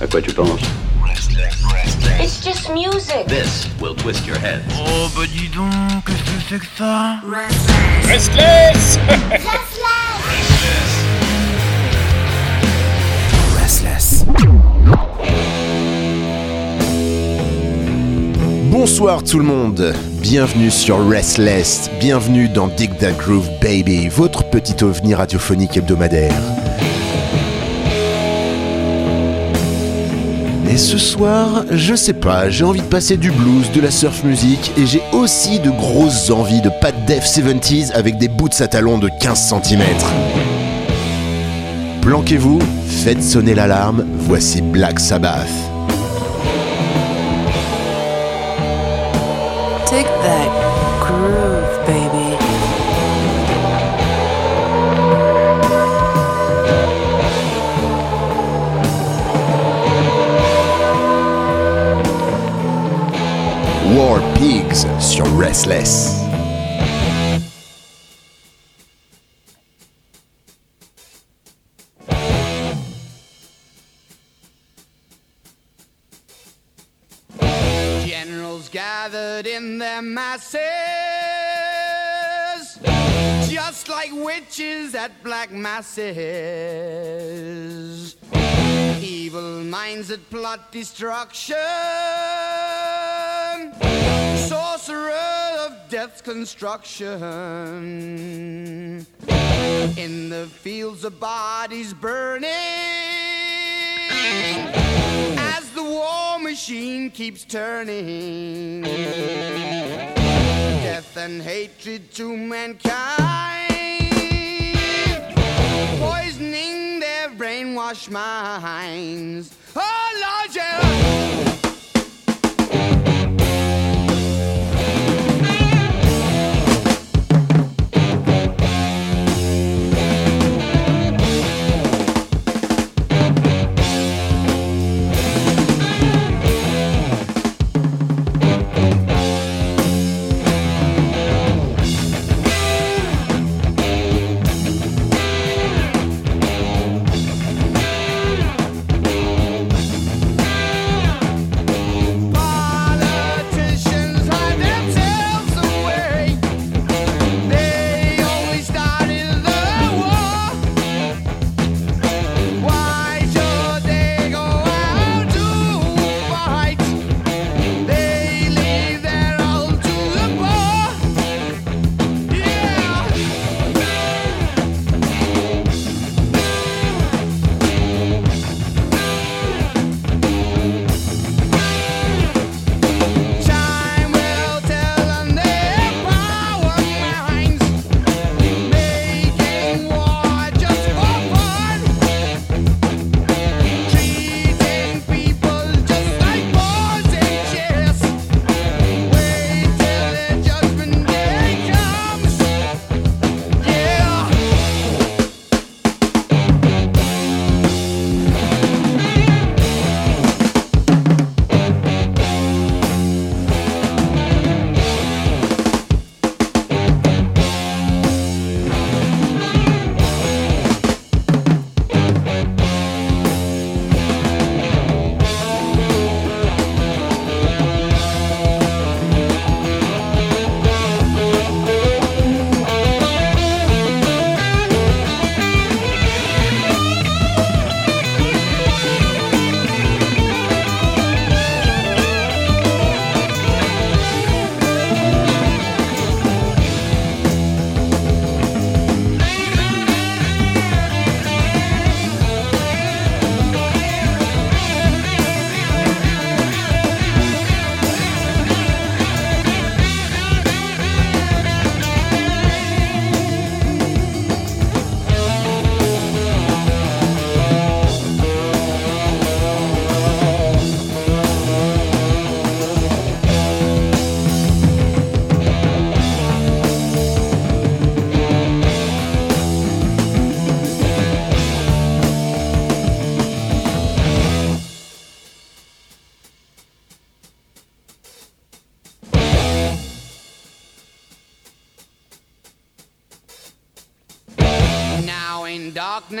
À quoi tu penses It's just music. This will twist your head. Oh bah dis donc, qu'est-ce que c'est que ça Restless Restless. Bonsoir tout le monde, bienvenue sur Restless, bienvenue dans Dig That Groove Baby, votre petit ovni radiophonique hebdomadaire. Et ce soir, je sais pas, j'ai envie de passer du blues, de la surf music, et j'ai aussi de grosses envies de pas de def 70s avec des boots à talons de 15 cm. Planquez-vous, faites sonner l'alarme, voici Black Sabbath. War Pigs sur Restless. Generals gathered in their masses, just like witches at black masses. Evil minds that plot destruction, sorcerer of death's construction. In the fields of bodies burning as the war machine keeps turning. Death and hatred to mankind, poisoning their brainwashed minds. Oh,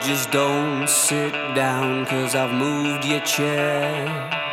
Just don't sit down, cause I've moved your chair.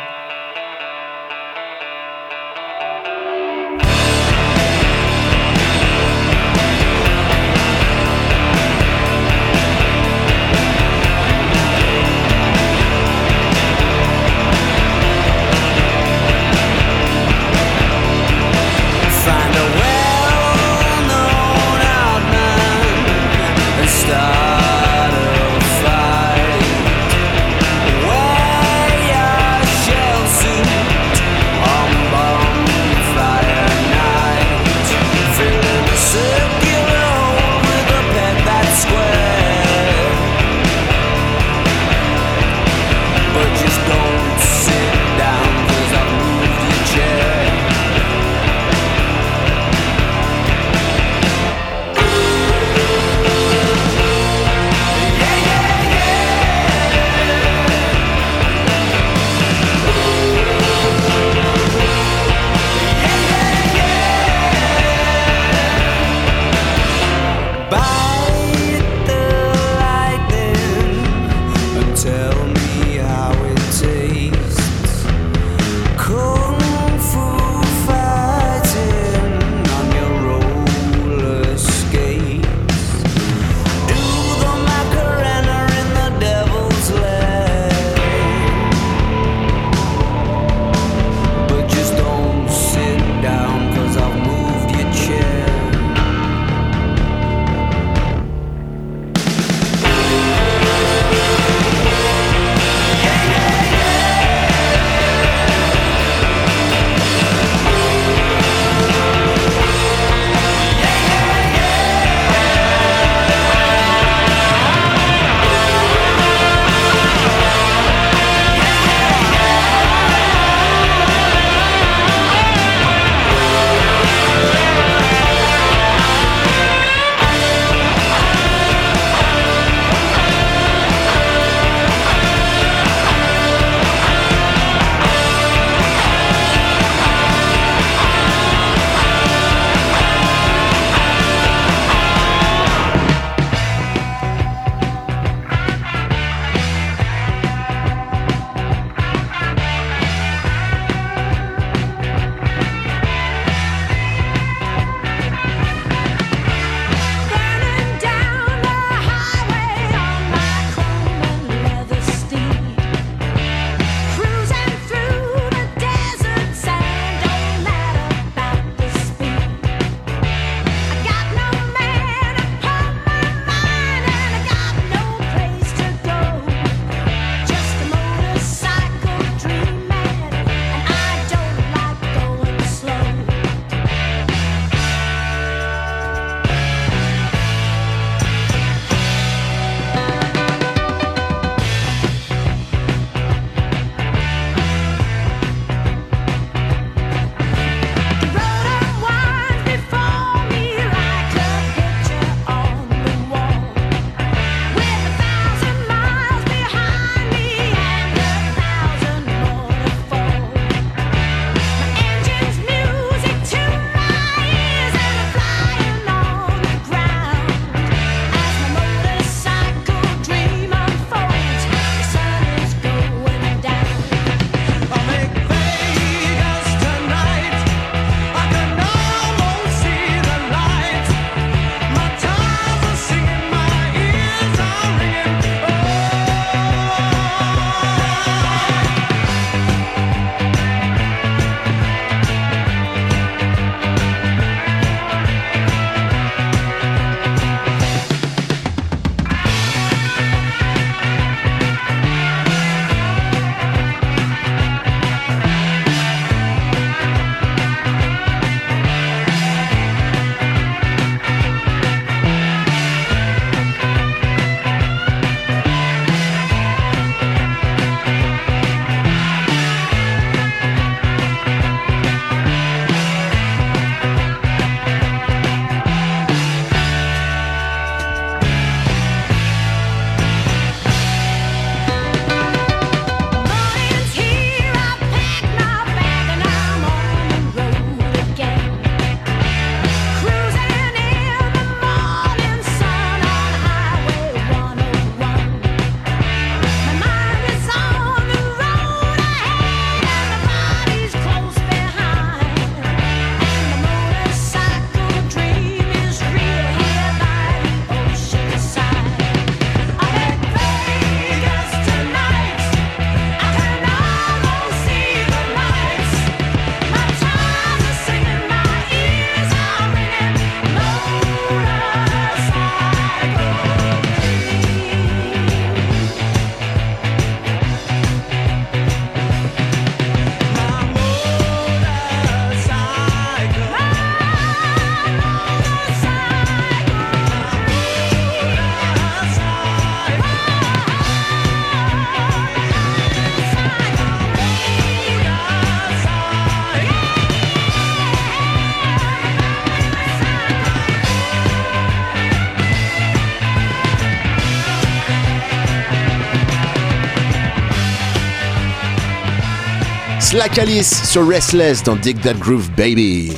Slack Alice sur Restless dans Dig That Groove Baby.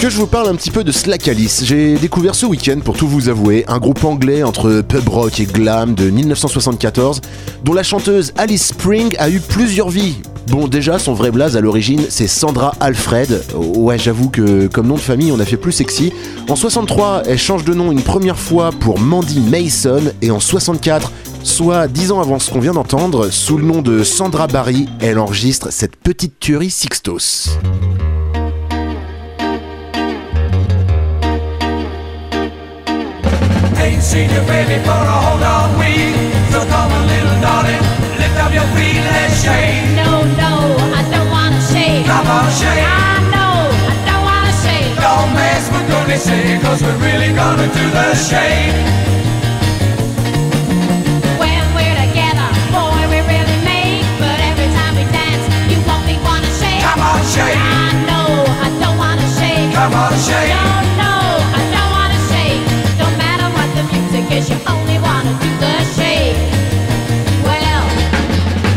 Que je vous parle un petit peu de Slack Alice. J'ai découvert ce week-end, pour tout vous avouer, un groupe anglais entre pub rock et glam de 1974, dont la chanteuse Alice Spring a eu plusieurs vies. Bon, déjà, son vrai blaze à l'origine, c'est Sandra Alfred. Ouais, j'avoue que comme nom de famille, on a fait plus sexy. En 63, elle change de nom une première fois pour Mandy Mason, et en 64, soit dix ans avant ce qu'on vient d'entendre, sous le nom de Sandra Barry, elle enregistre cette petite tuerie Sixtos. Ain't seen your baby for a whole darn week. So come on, little darling, lift up your feet, let's shake. No, no, I don't wanna shake. Come on, shake. I know, I don't wanna shake. Don't mess with goodness sake, cause we're really gonna do the shake. Shake. Come shake. I know, I don't wanna shake. Come on, shake. No, no, I don't wanna shake. Don't matter what the music is, you only wanna do the shake. Well,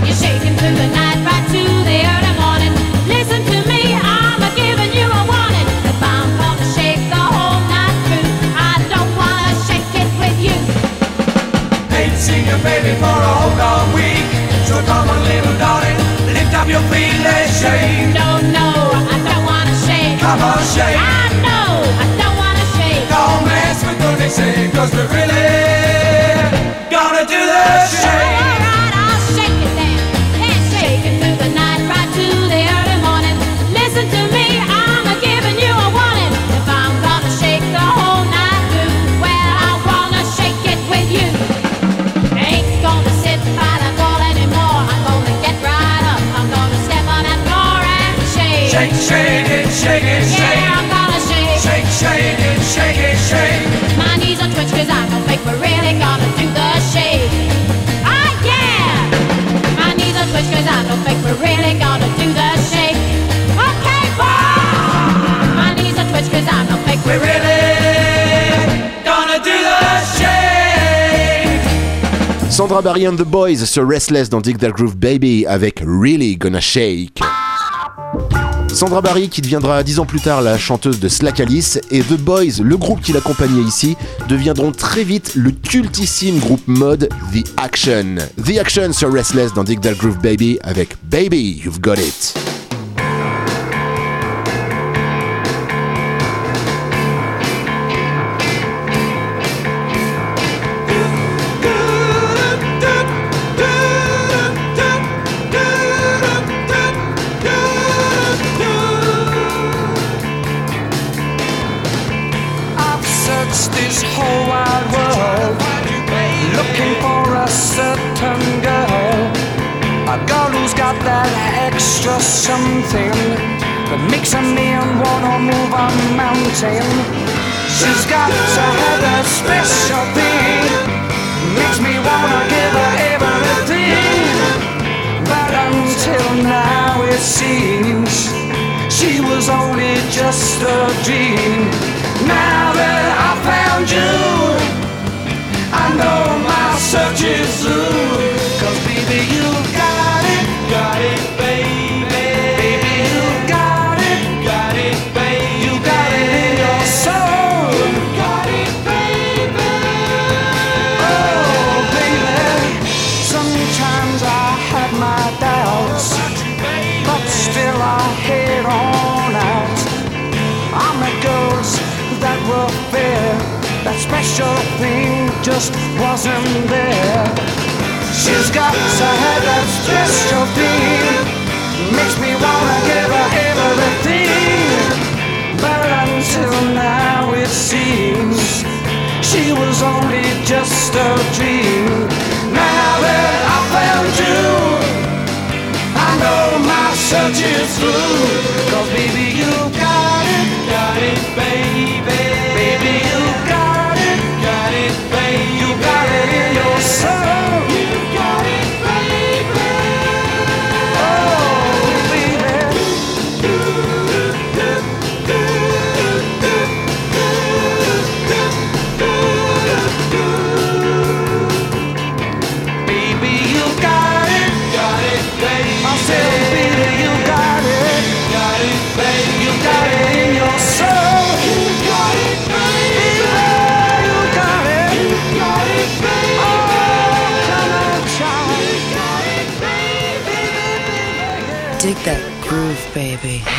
you're shaking through the night right to the early morning. Listen to me, I'm a giving you a warning. If I'm gonna shake the whole night through, I don't wanna shake it with you. Ain't seen your baby for a whole darn week. So come little darling, lift up your feet, let's shake. No, no, I don't wanna shake. Come on, shake. I know, I don't wanna shake. Don't mess with goodness sake, cause we're really Sandra Barry and the Boys sur Restless dans Dig That Groove Baby avec Really Gonna Shake. Sandra Barry qui deviendra dix ans plus tard la chanteuse de Slack Alice et The Boys, le groupe qui l'accompagnait ici, deviendront très vite le cultissime groupe mode The Action. The Action sur Restless dans Dig That Groove Baby avec Baby You've Got It. Got to have that special thing. Makes me wanna give her everything. But until now it seems she was only just a dream. Now that I found you, I know my search is through. Cause baby, you got it, got it, baby. Baby, you got it, got it, baby. You got it in your soul. Baby.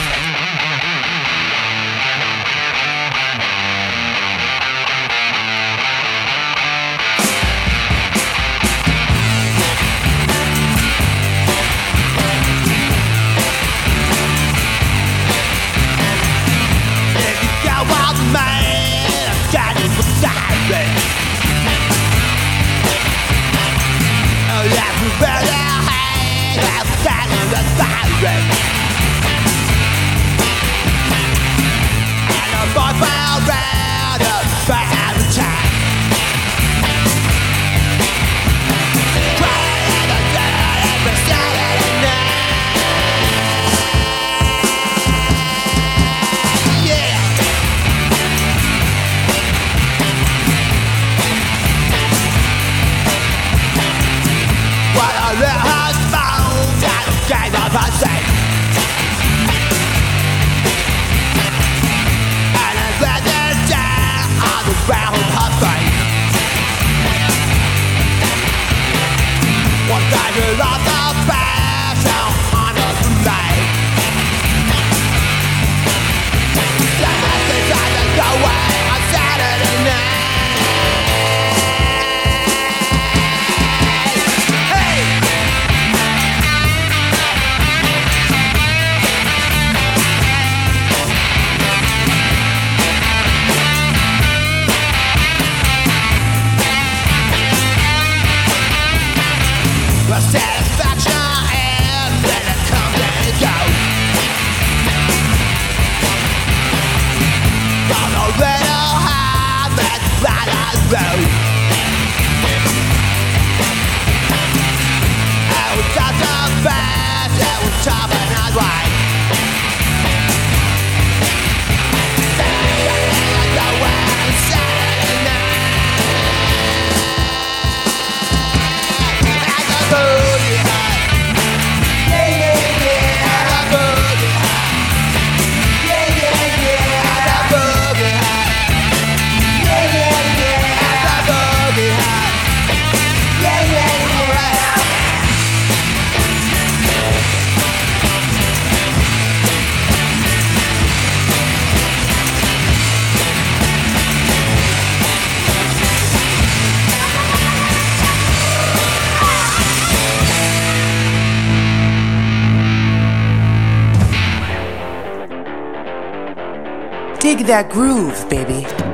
That groove, baby.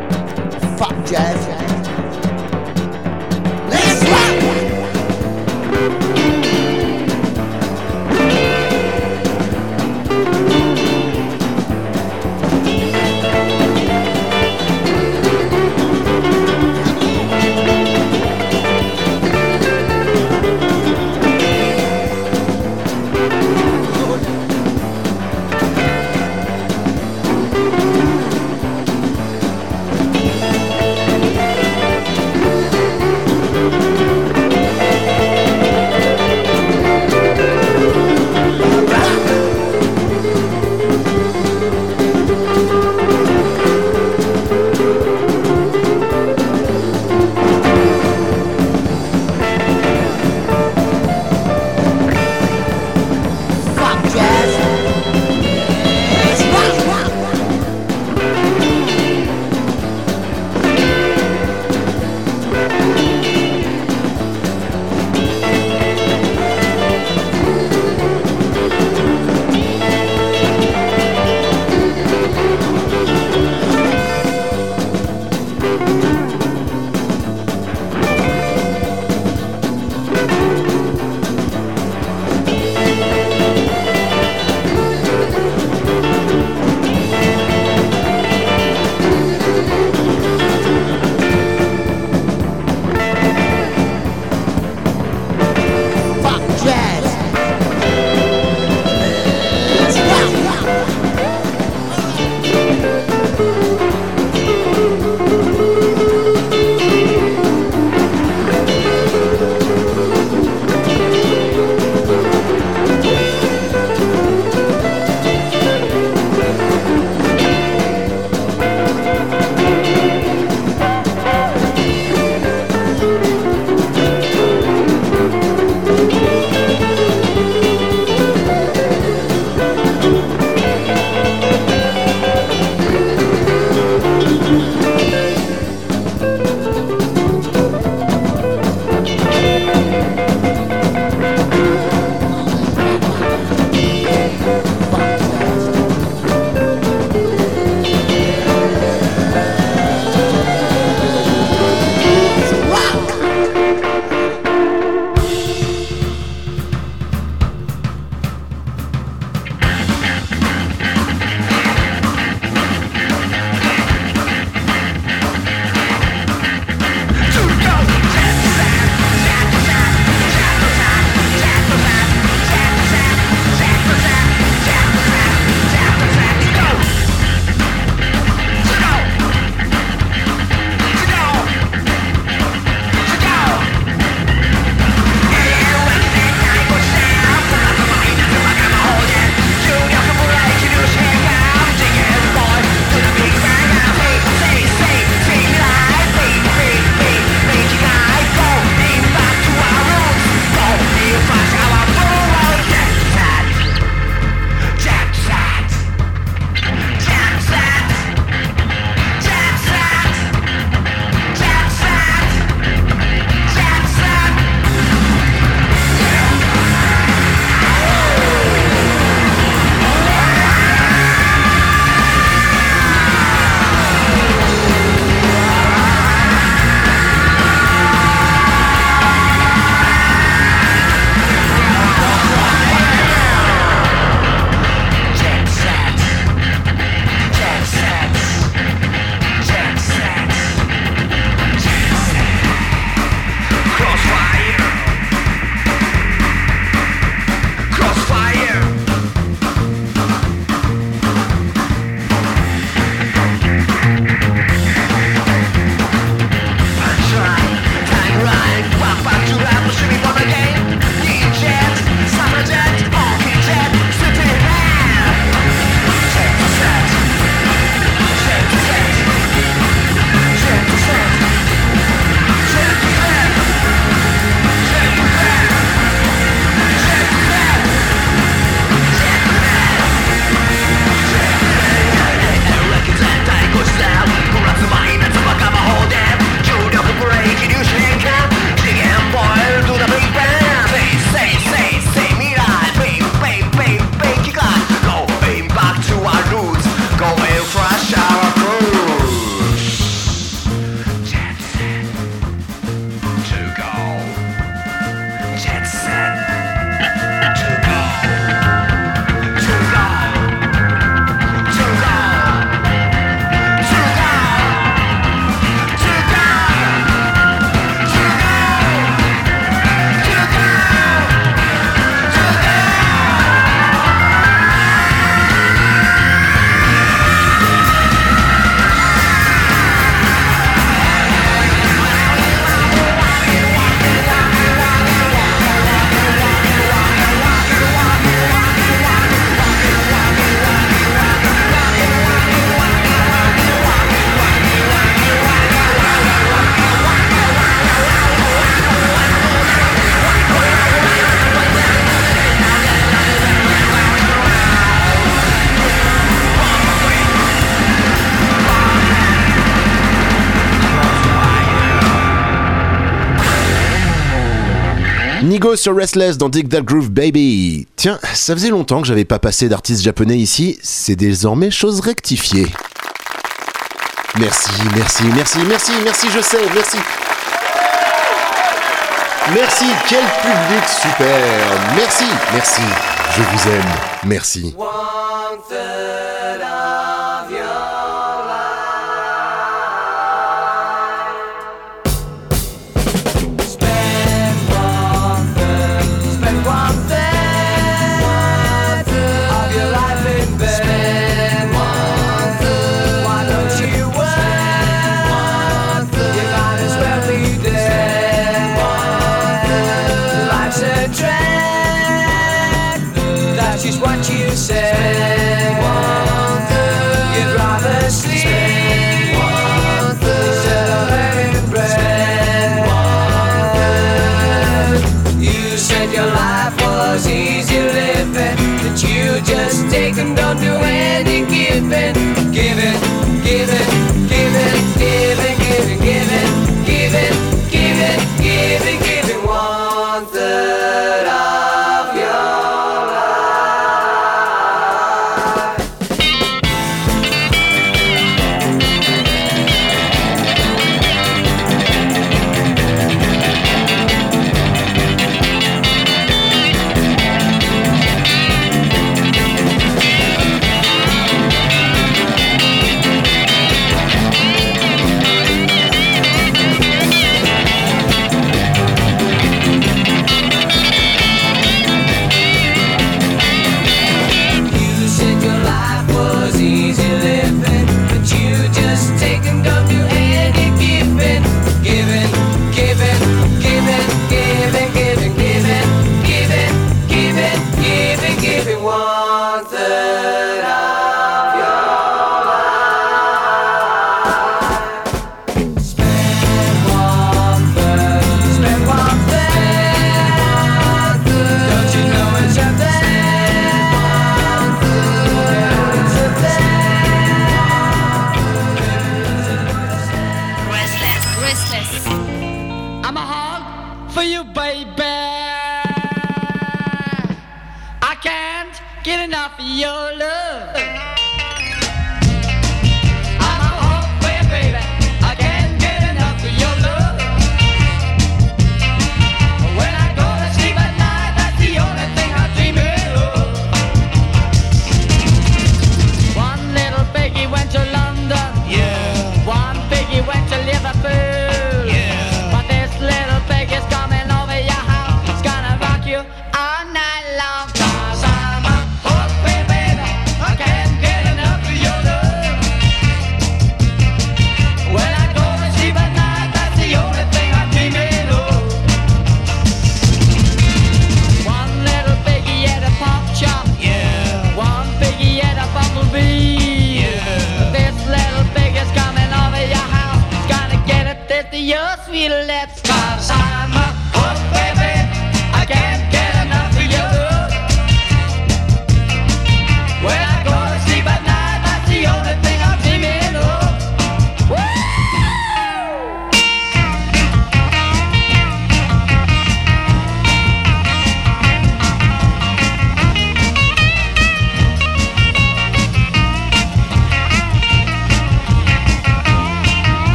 Sur Restless dans Dig That Groove Baby. Tiens, ça faisait longtemps que j'avais pas passé d'artiste japonais ici, c'est désormais chose rectifiée. Merci, merci, merci, merci, merci, je sais, merci. Merci, quel public super. Merci, merci, je vous aime, merci.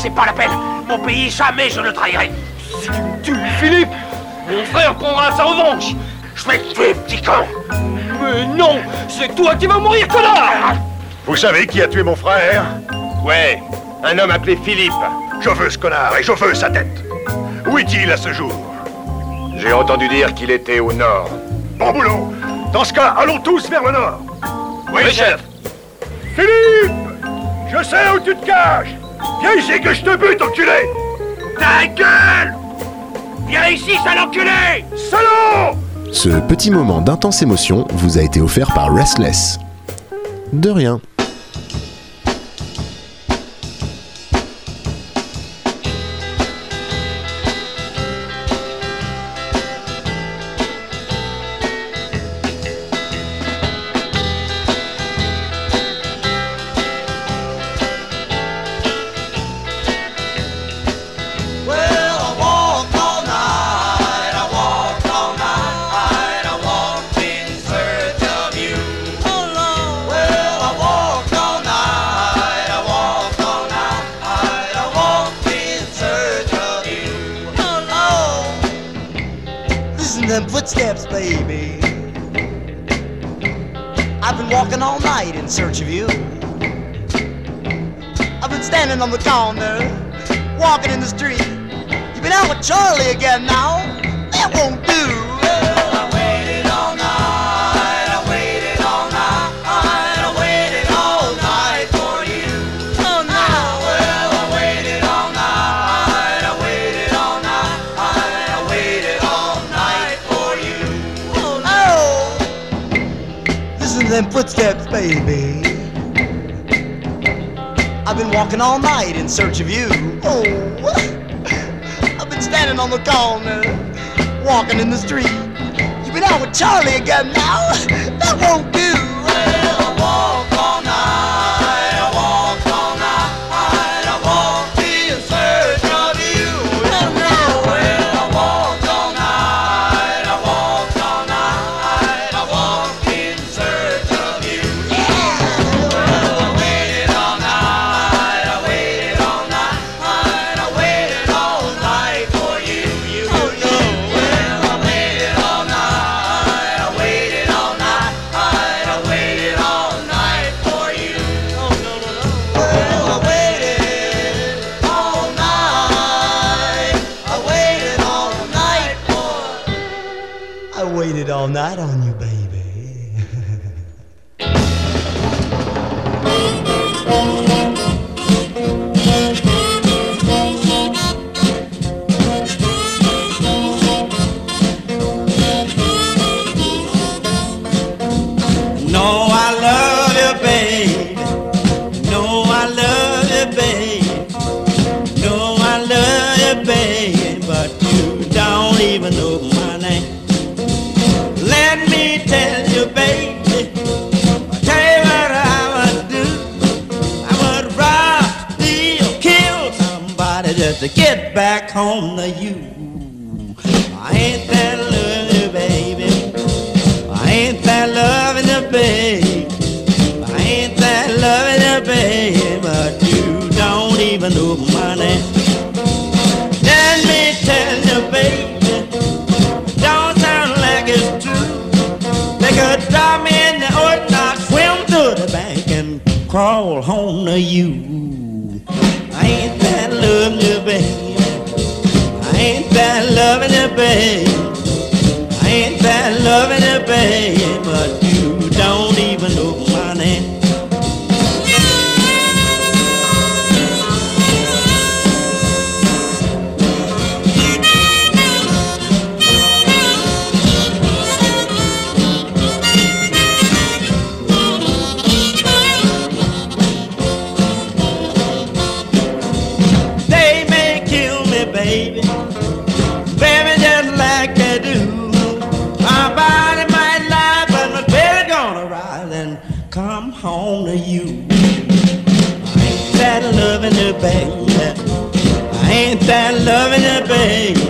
C'est pas la peine. Mon pays, jamais je ne trahirai. Si tu me tues, Philippe, mon frère prendra sa revanche Je vais te tuer, petit con Mais non C'est toi qui vas mourir, connard Vous savez qui a tué mon frère? Ouais, un homme appelé Philippe. Je veux ce connard et je veux sa tête. Où est-il à ce jour? J'ai entendu dire qu'il était au nord. Bon boulot Dans ce cas, allons tous vers le nord. Oui, chef Philippe Je sais où tu te caches Viens ici que je te bute, enculé Ta gueule Viens ici, sale enculé Salaud Ce petit moment d'intense émotion vous a été offert par Restless. De rien. Footsteps, baby. I've been walking all night in search of you. I've been standing on the corner, walking in the street. You've been out with Charlie again now. That won't do. Them footsteps, baby. I've been walking all night in search of you. Oh, I've been standing on the corner, walking in the street. You've been out with Charlie again now. That won't all night on you, baby. Back home to you. I ain't that loving, baby. I ain't that loving babe. I ain't that loving babe. But you don't even know my name. Let me tell you, baby. Don't sound like it's true. They could drop me in the ocean, I'll swim to the bank and crawl home to you. I ain't that loving. I ain't that loving you, babe. I ain't that loving you, babe, but on you. I ain't that loving her, baby. I ain't that loving her, baby.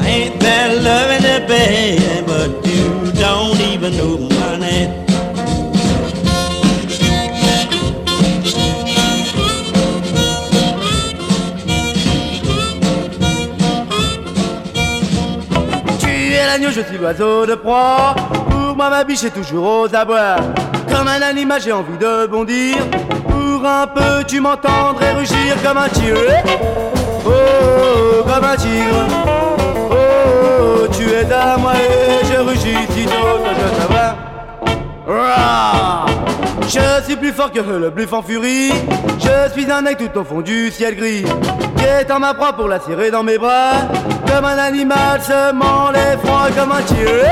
I ain't that loving her, baby. But you don't even know my name. Tu es l'agneau, je suis l'oiseau de proie. Pour moi, ma biche est toujours aux abois. Comme un animal, j'ai envie de bondir. Pour un peu, tu m'entendrais rugir comme un tigre. Oh, oh, comme un tigre. Oh, oh, tu es à moi et je rugis sitôt que je. Rah je suis plus fort que le bluff en furie. Je suis un aigle tout au fond du ciel gris. Qui est en ma proie pour la serrer dans mes bras. Comme un animal semant l'effroi comme un tigre.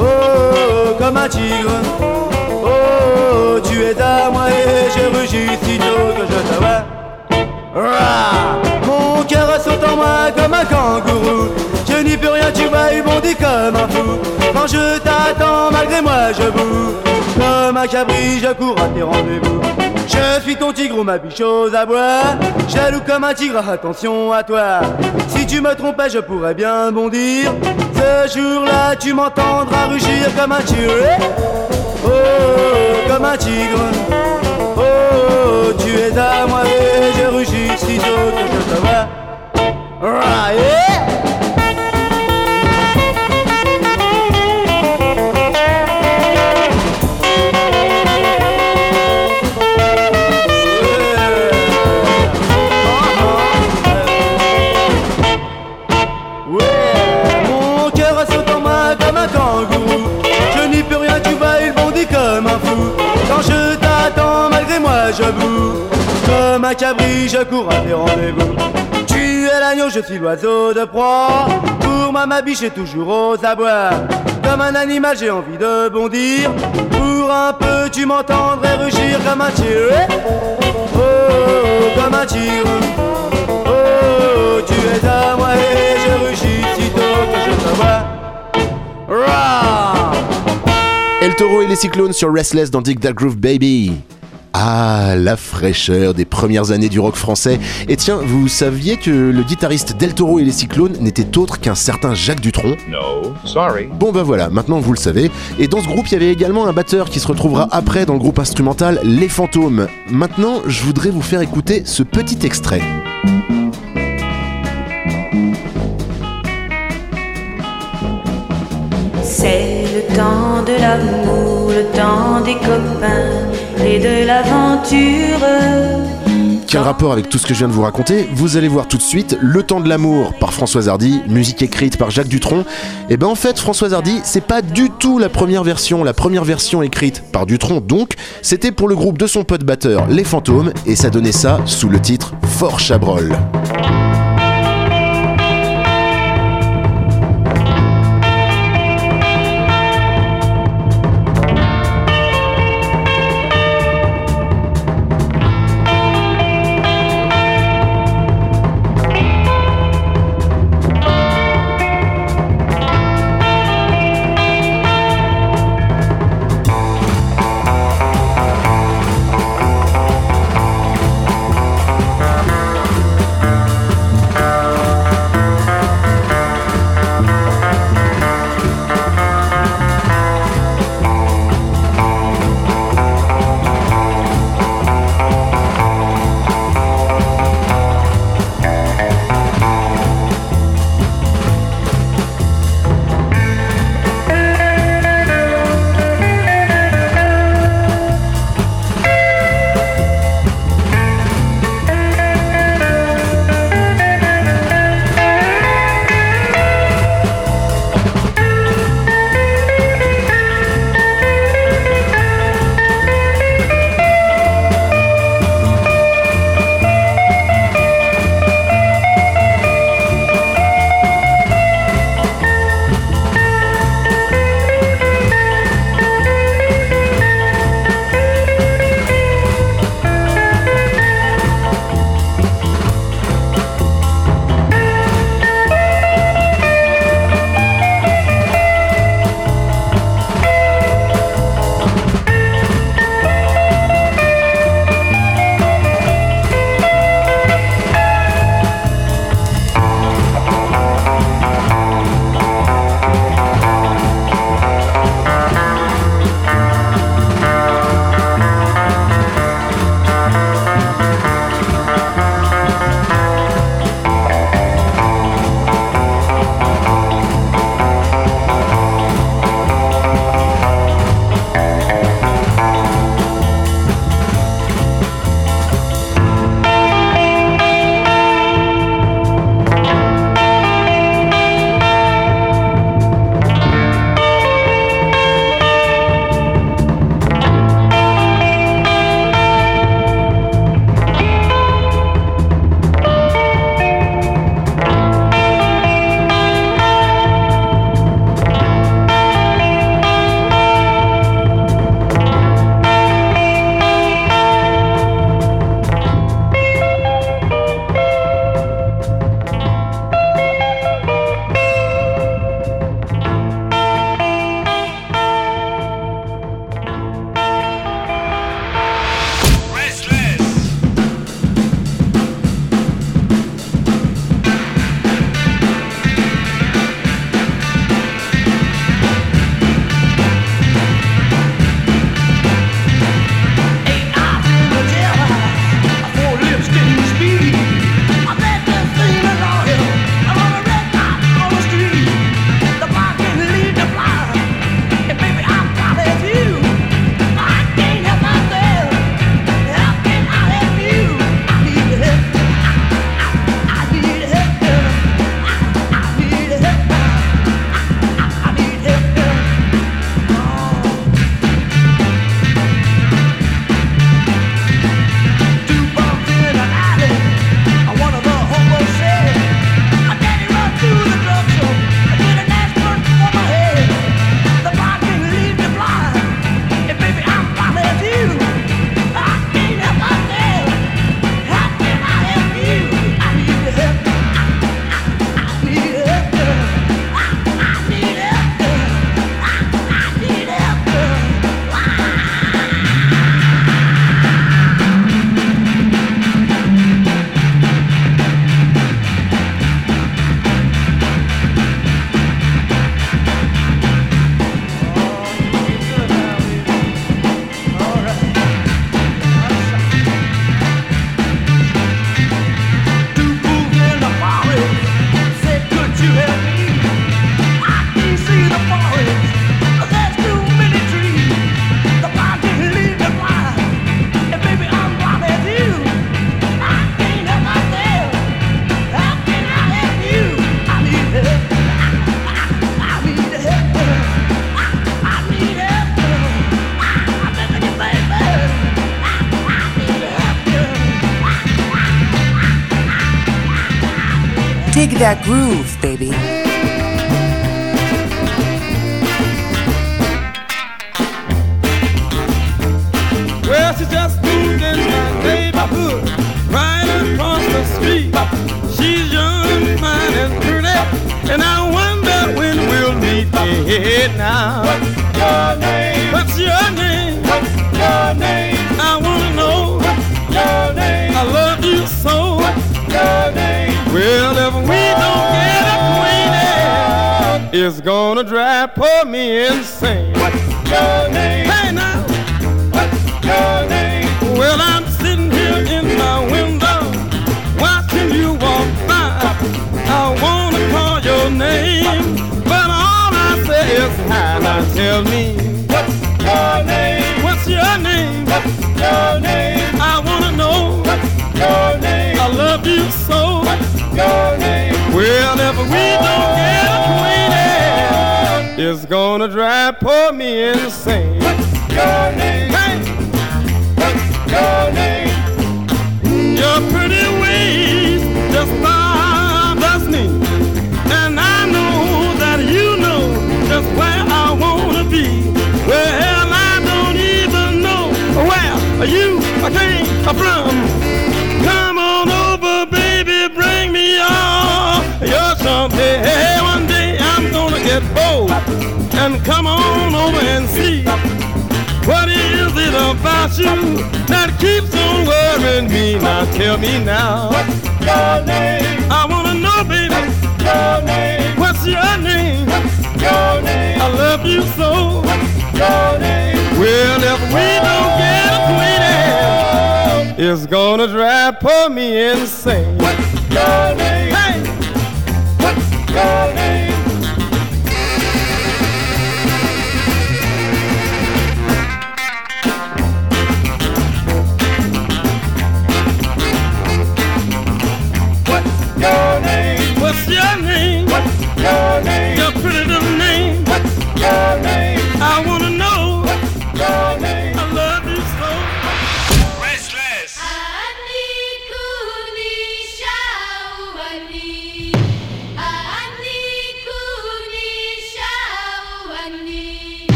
Oh, oh, comme un tigre. Oh, tu es à moi et je rugis sitôt que je te vois. Mon cœur saute en moi comme un kangourou. Je n'y peux rien, tu vas y bondir comme un fou. Quand je t'attends, malgré moi, je boue. Comme un cabri, je cours à tes rendez-vous. Je suis ton tigre ou ma biche aux abois. Jaloux comme un tigre, attention à toi. Si tu me trompais, je pourrais bien bondir. Ce jour-là, tu m'entendras rugir comme un tigre. Oh, comme un tigre. Oh, tu es à moi et je rugis sitôt que je te vois. Yeah. Cabri, je cours à tes rendez-vous. Tu es l'agneau, je suis l'oiseau de proie. Pour moi, ma biche est toujours aux abois. Comme un animal, j'ai envie de bondir. Pour un peu, tu m'entendrais rugir comme un tigre. Oh, oh, comme un tigre. Oh, tu es à moi et je rugis sitôt que je te vois. El Toro et les Cyclones sur Restless dans Dig That Groove Baby. Ah, la fraîcheur des premières années du rock français. Et tiens, vous saviez que le guitariste Del Toro et les Cyclones n'était autre qu'un certain Jacques Dutronc? No, sorry. Bon bah voilà, maintenant vous le savez. Et dans ce groupe, il y avait également un batteur qui se retrouvera après dans le groupe instrumental Les Fantômes. Maintenant, je voudrais vous faire écouter ce petit extrait. Temps de l'amour, le temps des copains et de l'aventure. Quel rapport avec tout ce que je viens de vous raconter Vous allez voir tout de suite Le temps de l'amour par Françoise Hardy, musique écrite par Jacques Dutronc. Et ben en fait, Françoise Hardy, c'est pas du tout la première version. La première version écrite par Dutronc, donc, c'était pour le groupe de son pote batteur Les Fantômes, et ça donnait ça sous le titre Fort Chabrol. That groove, Now tell me, what's your name? What's your name? What's your name? I wanna know, what's your name? I love you so. What's your name? Well, if we don't oh, get acquainted, it's gonna drive poor me insane. What's your name? Hey! What's your name. Your pretty ways just be. Well, I don't even know where you came from. Come on over, baby, bring me all your something. Hey, one day I'm gonna get bold and come on over and see. What is it about you that keeps on worrying me? Now tell me now. What's your name? I wanna know, baby. What's your name? What's your name? What's your name? I love you so. What's your name? Well, if we don't get acquainted, it's gonna drive poor me insane. What's your name?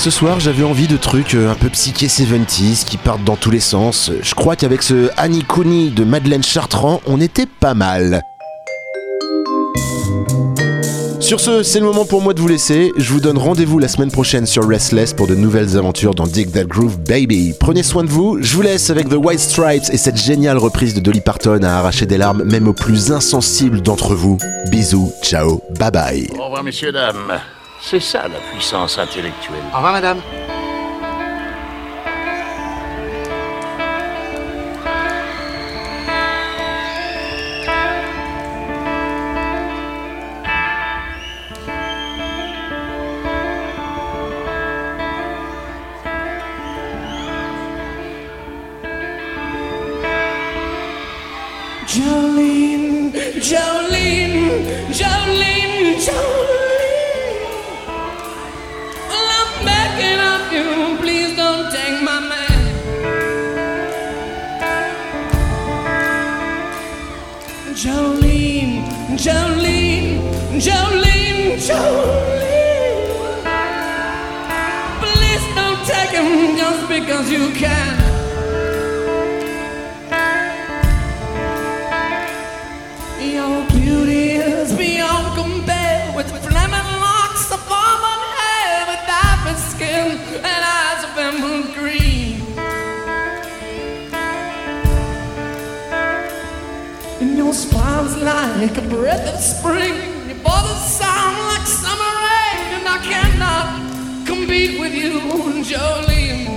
Ce soir j'avais envie de trucs euh, un peu psyché 70s qui partent dans tous les sens. Je crois qu'avec ce Annie Cooney de Madeleine Chartrand, on était pas mal. Sur ce, c'est le moment pour moi de vous laisser. Je vous donne rendez-vous la semaine prochaine sur Restless pour de nouvelles aventures dans Dig That Groove Baby. Prenez soin de vous. Je vous laisse avec The White Stripes et cette géniale reprise de Dolly Parton à arracher des larmes même aux plus insensibles d'entre vous. Bisous, ciao, bye bye. Au revoir, messieurs, dames. C'est ça la puissance intellectuelle. Au revoir, madame. Jolene, Jolene, Jolene, Jolene. Jolene, Jolene. Please don't take him just because you can. Your beauty is beyond compare with flaming locks of auburn hair, with diamond skin and eyes of emerald green. And your smile is like a breath of spring. Compete with you, Jolene.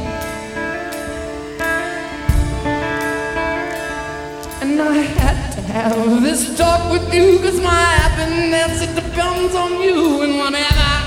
And I had to have this talk with you Cause my happiness, it depends on you And whatever